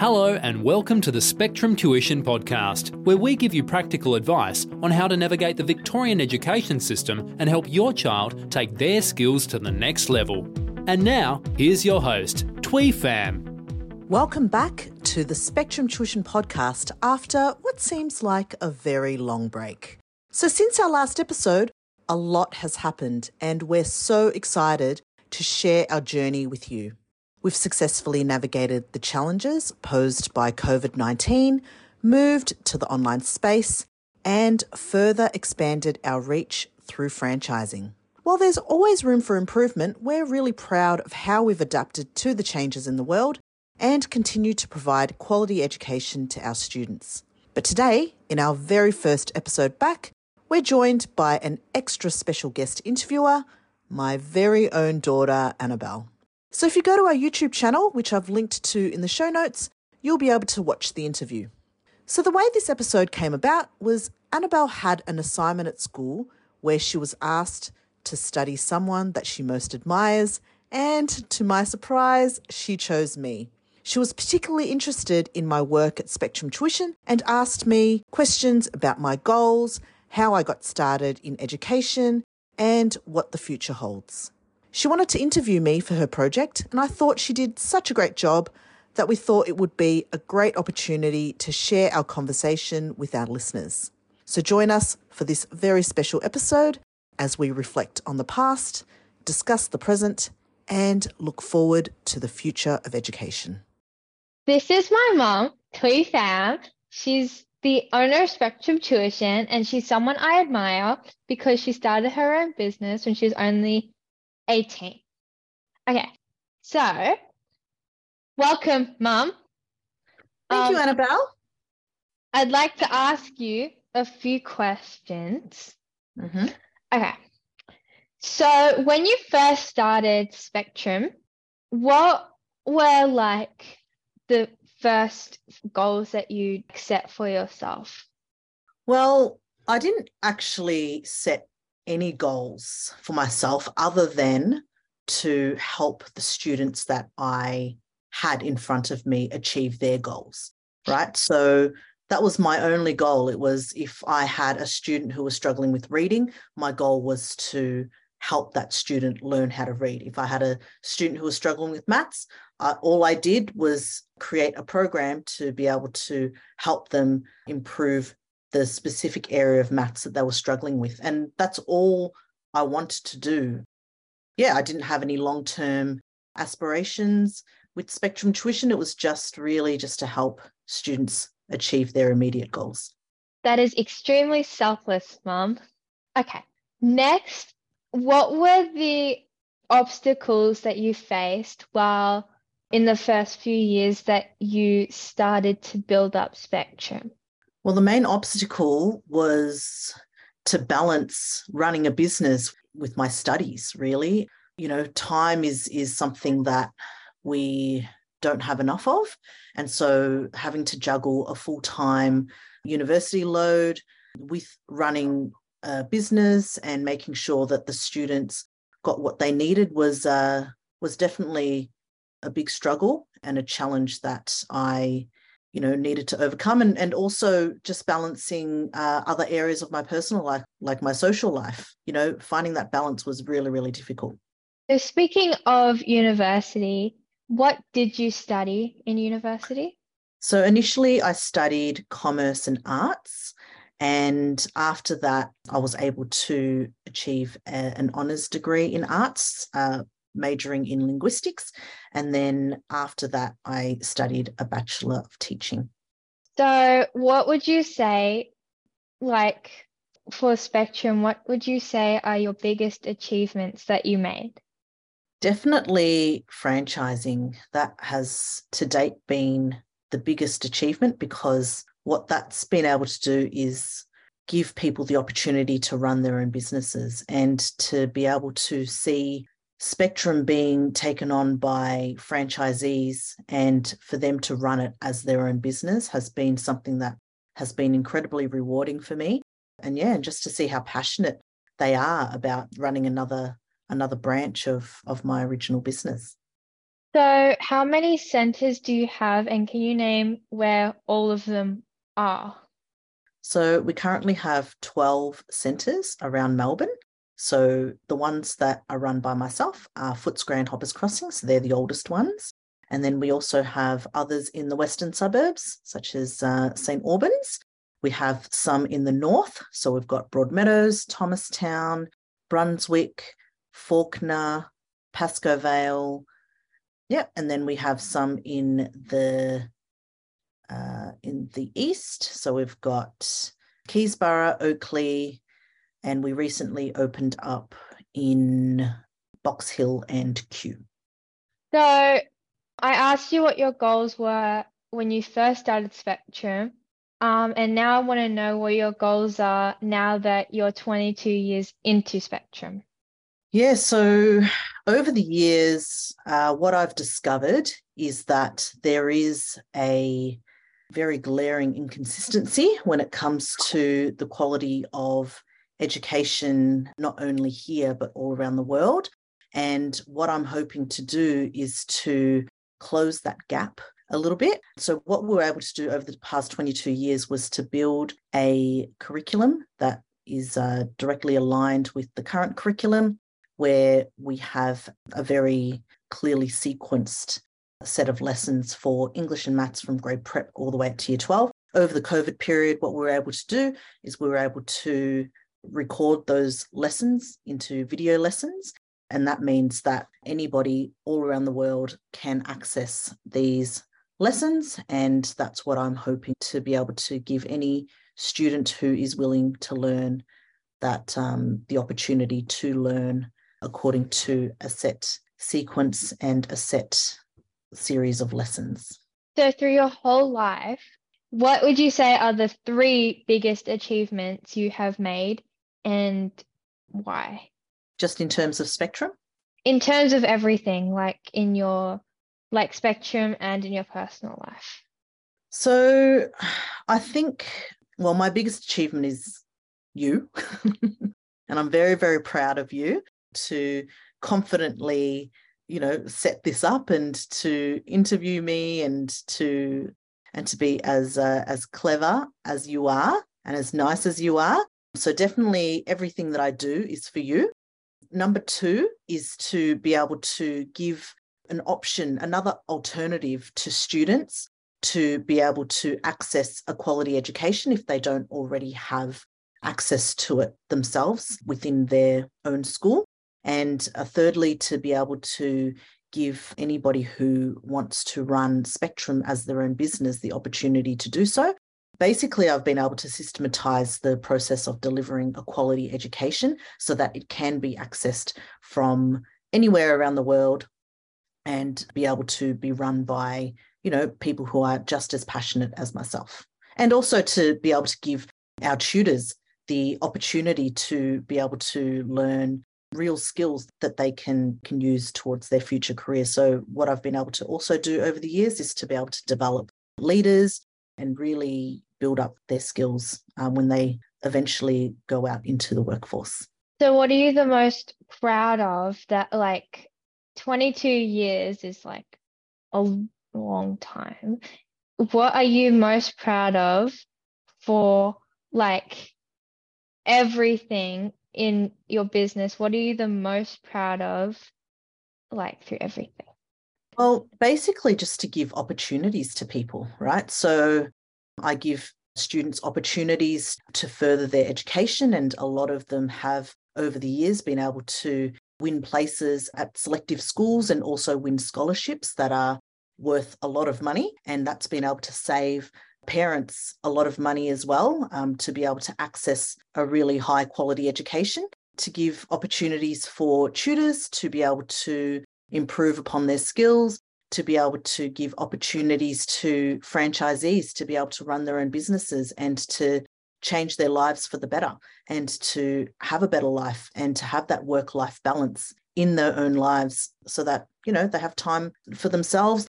Hello, and welcome to the Spectrum Tuition Podcast, where we give you practical advice on how to navigate the Victorian education system and help your child take their skills to the next level. And now, here's your host, Thuy. Welcome back to the Spectrum Tuition Podcast after what seems like a very long break. So, since our last episode, a lot has happened, and we're so excited to share our journey with you. We've successfully navigated the challenges posed by COVID 19, moved to the online space, and further expanded our reach through franchising. While there's always room for improvement, we're really proud of how we've adapted to the changes in the world and continue to provide quality education to our students. But today, in our very first episode back, we're joined by an extra special guest interviewer, my very own daughter, Annabelle. So if you go to our YouTube channel, which I've linked to in the show notes, you'll be able to watch the interview. So the way this episode came about was Annabelle had an assignment at school where she was asked to study someone that she most admires, and to my surprise, she chose me. She was particularly interested in my work at Spectrum Tuition and asked me questions about my goals, how I got started in education, and what the future holds. She wanted to interview me for her project, and I thought she did such a great job that we thought it would be a great opportunity to share our conversation with our listeners. So join us for this very special episode as we reflect on the past, discuss the present, and look forward to the future of education. This is my mom, Thuy Pham. She's the owner of Spectrum Tuition, and she's someone I admire because she started her own business when she was only 18. Okay, so welcome, Mum. Thank Um, you, Annabelle. I'd like to ask you a few questions. Mm-hmm. Okay. So, when you first started Spectrum, what were like the first goals that you set for yourself? Well, I didn't actually set any goals for myself other than to help the students that I had in front of me achieve their goals, right? So that was my only goal. It was if I had a student who was struggling with reading, my goal was to help that student learn how to read. If I had a student who was struggling with maths, uh, all I did was create a program to be able to help them improve the specific area of maths that they were struggling with. And that's all I wanted to do. Yeah, I didn't have any long term aspirations with Spectrum Tuition. It was just really just to help students achieve their immediate goals. That is extremely selfless, Mum. Okay. Next, what were the obstacles that you faced while in the first few years that you started to build up Spectrum? Well, the main obstacle was to balance running a business with my studies, really. You know, time is is something that we don't have enough of. And so having to juggle a full-time university load with running a business and making sure that the students got what they needed was uh, was definitely a big struggle and a challenge that I you know needed to overcome and, and also just balancing uh, other areas of my personal life like my social life you know finding that balance was really really difficult So, speaking of university, what did you study in university? so initially i studied commerce and arts and after that i was able to achieve a, an honors degree in arts uh, majoring in linguistics and then after that i studied a bachelor of teaching So, what would you say, like for Spectrum, what would you say are your biggest achievements that you made? Definitely franchising. That has to date been the biggest achievement because what that's been able to do is give people the opportunity to run their own businesses and to be able to see Spectrum being taken on by franchisees and for them to run it as their own business has been something that has been incredibly rewarding for me. And yeah, and just to see how passionate they are about running another another branch of of my original business. So, how many centers do you have, and can you name where all of them are? So, we currently have 12 centres around Melbourne. So, the ones that are run by myself are Footscray and Hoppers Crossing. So, they're the oldest ones. And then we also have others in the western suburbs, such as uh, St Albans. We have some in the north. So, we've got Broadmeadows, Thomastown, Brunswick, Fawkner, Pascoe Vale, yeah, and then we have some in the uh, in the east. So we've got Keysborough, Oakleigh, and we recently opened up in Box Hill and Kew. So I asked you what your goals were when you first started Spectrum. Um, and now I want to know what your goals are now that you're 22 years into Spectrum. Yeah, so over the years, uh, what I've discovered is that there is a very glaring inconsistency when it comes to the quality of education, not only here, but all around the world. And what I'm hoping to do is to close that gap a little bit. So, what we were able to do over the past 22 years was to build a curriculum that is uh, directly aligned with the current curriculum where we have a very clearly sequenced set of lessons for English and maths from grade prep all the way up to year 12. Over the COVID period, what we were able to do is we were able to record those lessons into video lessons. And that means that anybody all around the world can access these lessons. And that's what I'm hoping to be able to give any student who is willing to learn that um, the opportunity to learn according to a set sequence and a set series of lessons. So, through your whole life, what would you say are the three biggest achievements you have made and why? Just in terms of spectrum? In terms of everything, like in your like spectrum and in your personal life. So, I think, well, my biggest achievement is you. and I'm very, very proud of you to confidently you know set this up and to interview me and to and to be as uh, as clever as you are and as nice as you are so definitely everything that i do is for you number 2 is to be able to give an option another alternative to students to be able to access a quality education if they don't already have access to it themselves within their own school and uh, thirdly, to be able to give anybody who wants to run Spectrum as their own business the opportunity to do so. Basically, I've been able to systematize the process of delivering a quality education so that it can be accessed from anywhere around the world and be able to be run by, you know, people who are just as passionate as myself. And also to be able to give our tutors the opportunity to be able to learn real skills that they can can use towards their future career so what i've been able to also do over the years is to be able to develop leaders and really build up their skills um, when they eventually go out into the workforce so what are you the most proud of that like 22 years is like a long time what are you most proud of for like everything in your business, what are you the most proud of, like through everything? Well, basically, just to give opportunities to people, right? So I give students opportunities to further their education, and a lot of them have over the years been able to win places at selective schools and also win scholarships that are worth a lot of money. And that's been able to save parents a lot of money as well um, to be able to access a really high quality education, to give opportunities for tutors to be able to improve upon their skills, to be able to give opportunities to franchisees to be able to run their own businesses and to change their lives for the better and to have a better life and to have that work life balance in their own lives so that you know they have time for themselves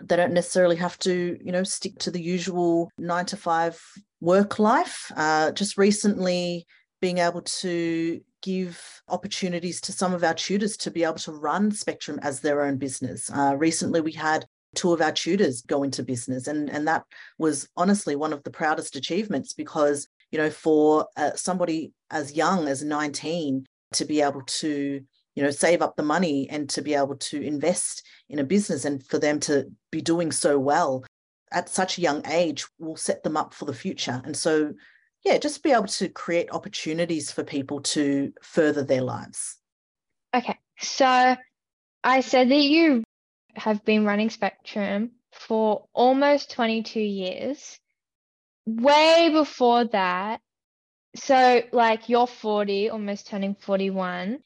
they don't necessarily have to, you know, stick to the usual nine to five work life. Uh, just recently, being able to give opportunities to some of our tutors to be able to run Spectrum as their own business. Uh, recently, we had two of our tutors go into business, and, and that was honestly one of the proudest achievements because, you know, for uh, somebody as young as 19 to be able to you know save up the money and to be able to invest in a business and for them to be doing so well at such a young age will set them up for the future and so yeah just be able to create opportunities for people to further their lives okay so i said that you have been running spectrum for almost 22 years way before that so like you're 40 almost turning 41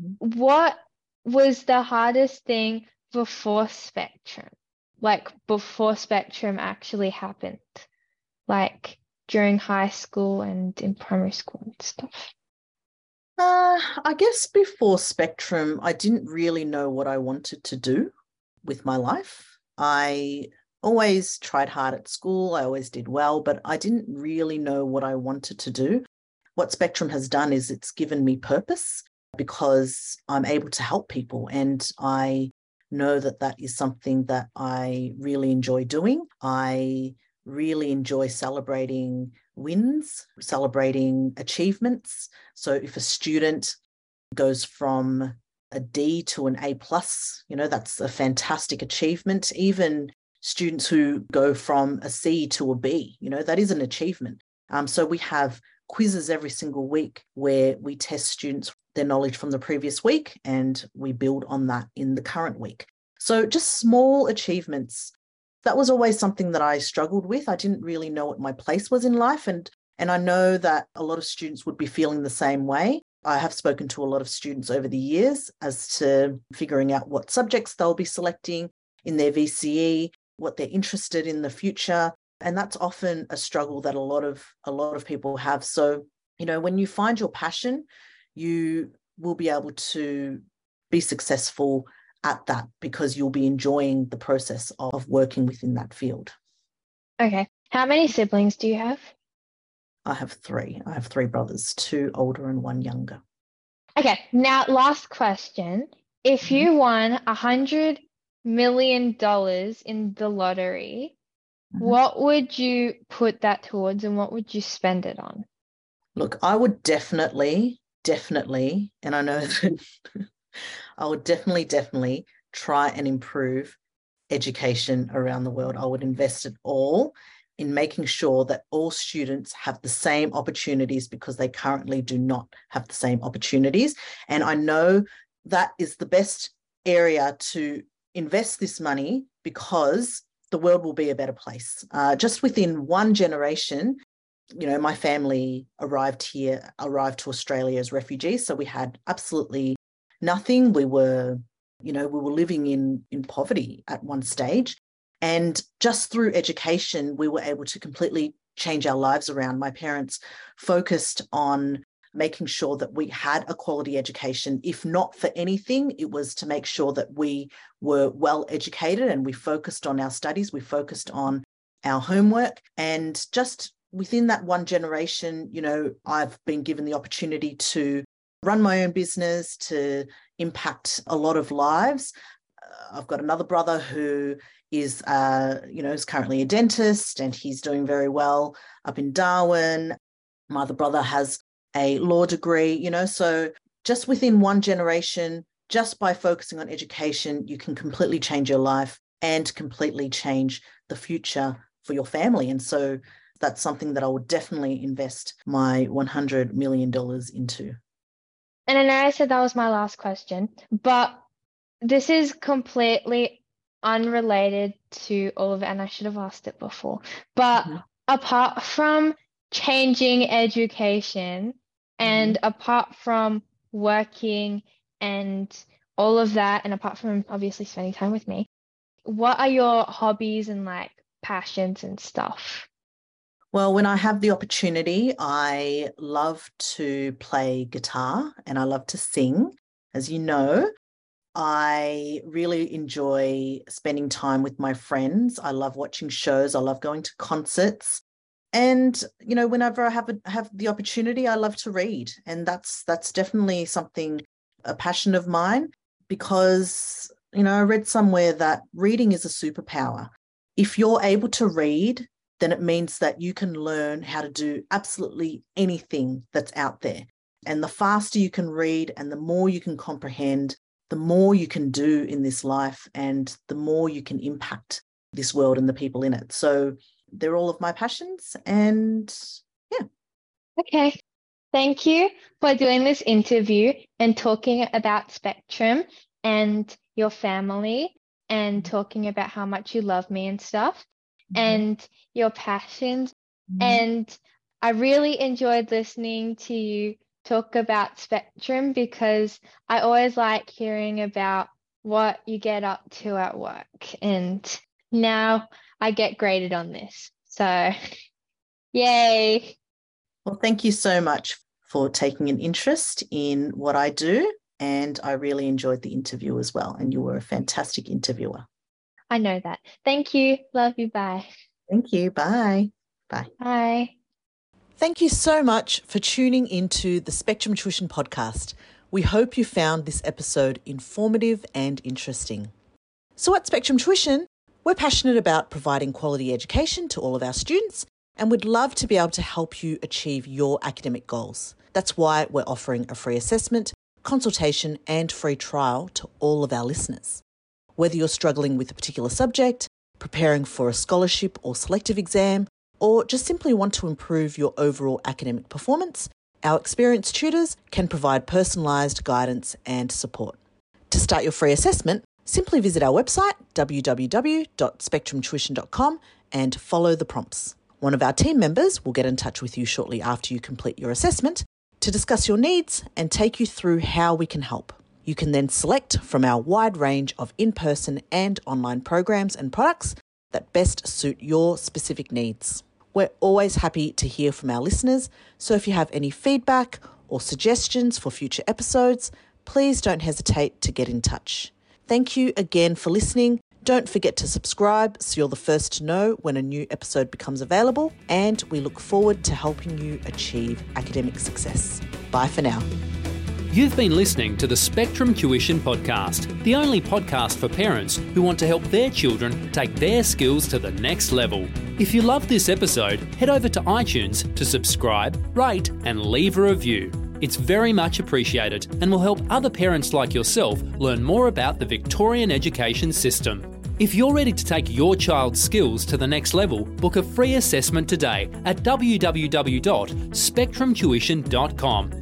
Mm-hmm. What was the hardest thing before Spectrum? Like before Spectrum actually happened? Like during high school and in primary school and stuff? Uh, I guess before Spectrum, I didn't really know what I wanted to do with my life. I always tried hard at school, I always did well, but I didn't really know what I wanted to do. What Spectrum has done is it's given me purpose because I'm able to help people. And I know that that is something that I really enjoy doing. I really enjoy celebrating wins, celebrating achievements. So if a student goes from a D to an A plus, you know, that's a fantastic achievement. Even students who go from a C to a B, you know, that is an achievement. Um, so we have quizzes every single week where we test students their knowledge from the previous week and we build on that in the current week. So just small achievements. That was always something that I struggled with. I didn't really know what my place was in life and and I know that a lot of students would be feeling the same way. I have spoken to a lot of students over the years as to figuring out what subjects they'll be selecting in their VCE, what they're interested in the future, and that's often a struggle that a lot of a lot of people have so you know when you find your passion you will be able to be successful at that because you'll be enjoying the process of working within that field. Okay. How many siblings do you have? I have three. I have three brothers two older and one younger. Okay. Now last question. If you mm-hmm. won a hundred million dollars in the lottery Mm-hmm. What would you put that towards and what would you spend it on? Look, I would definitely, definitely, and I know that I would definitely, definitely try and improve education around the world. I would invest it all in making sure that all students have the same opportunities because they currently do not have the same opportunities. And I know that is the best area to invest this money because the world will be a better place. Uh, just within one generation, you know, my family arrived here, arrived to Australia as refugees. So we had absolutely nothing. We were, you know, we were living in in poverty at one stage. And just through education, we were able to completely change our lives around. My parents focused on making sure that we had a quality education. If not for anything, it was to make sure that we were well educated and we focused on our studies, we focused on our homework. And just within that one generation, you know, I've been given the opportunity to run my own business, to impact a lot of lives. Uh, I've got another brother who is, uh, you know, is currently a dentist and he's doing very well up in Darwin. My other brother has a law degree, you know, so just within one generation, just by focusing on education, you can completely change your life and completely change the future for your family. And so that's something that I would definitely invest my $100 million into. And I know I said that was my last question, but this is completely unrelated to all of it. And I should have asked it before. But mm-hmm. apart from changing education, and mm-hmm. apart from working and all of that, and apart from obviously spending time with me, what are your hobbies and like passions and stuff? Well, when I have the opportunity, I love to play guitar and I love to sing. As you know, I really enjoy spending time with my friends. I love watching shows. I love going to concerts. and you know whenever i have a, have the opportunity i love to read and that's that's definitely something a passion of mine because you know i read somewhere that reading is a superpower if you're able to read then it means that you can learn how to do absolutely anything that's out there. And the faster you can read and the more you can comprehend the more you can do in this life and the more you can impact this world and the people in it. So they're all of my passions and yeah. Okay. Thank you for doing this interview and talking about Spectrum and your family and mm-hmm. talking about how much you love me and stuff and your passions. Mhm. And I really enjoyed listening to you talk about Spectrum because I always like hearing about what you get up to at work. And now I get graded on this. So, yay. Well, thank you so much for taking an interest in what I do. And I really enjoyed the interview as well. And you were a fantastic interviewer. I know that. Thank you. Love you. Bye. Thank you. Bye. Bye. Bye. Thank you so much for tuning into the Spectrum Tuition podcast. We hope you found this episode informative and interesting. So, at Spectrum Tuition, we're passionate about providing quality education to all of our students and would love to be able to help you achieve your academic goals. That's why we're offering a free assessment, consultation, and free trial to all of our listeners. Whether you're struggling with a particular subject, preparing for a scholarship or selective exam, or just simply want to improve your overall academic performance, our experienced tutors can provide personalised guidance and support. To start your free assessment, simply visit our website www.spectrumtuition.com and follow the prompts. One of our team members will get in touch with you shortly after you complete your assessment to discuss your needs and take you through how we can help. You can then select from our wide range of in person and online programs and products that best suit your specific needs. We're always happy to hear from our listeners, so if you have any feedback or suggestions for future episodes, please don't hesitate to get in touch. Thank you again for listening. Don't forget to subscribe so you're the first to know when a new episode becomes available, and we look forward to helping you achieve academic success. Bye for now. You've been listening to the Spectrum Tuition Podcast, the only podcast for parents who want to help their children take their skills to the next level. If you loved this episode, head over to iTunes to subscribe, rate, and leave a review. It's very much appreciated and will help other parents like yourself learn more about the Victorian education system. If you're ready to take your child's skills to the next level, book a free assessment today at www.spectrumtuition.com.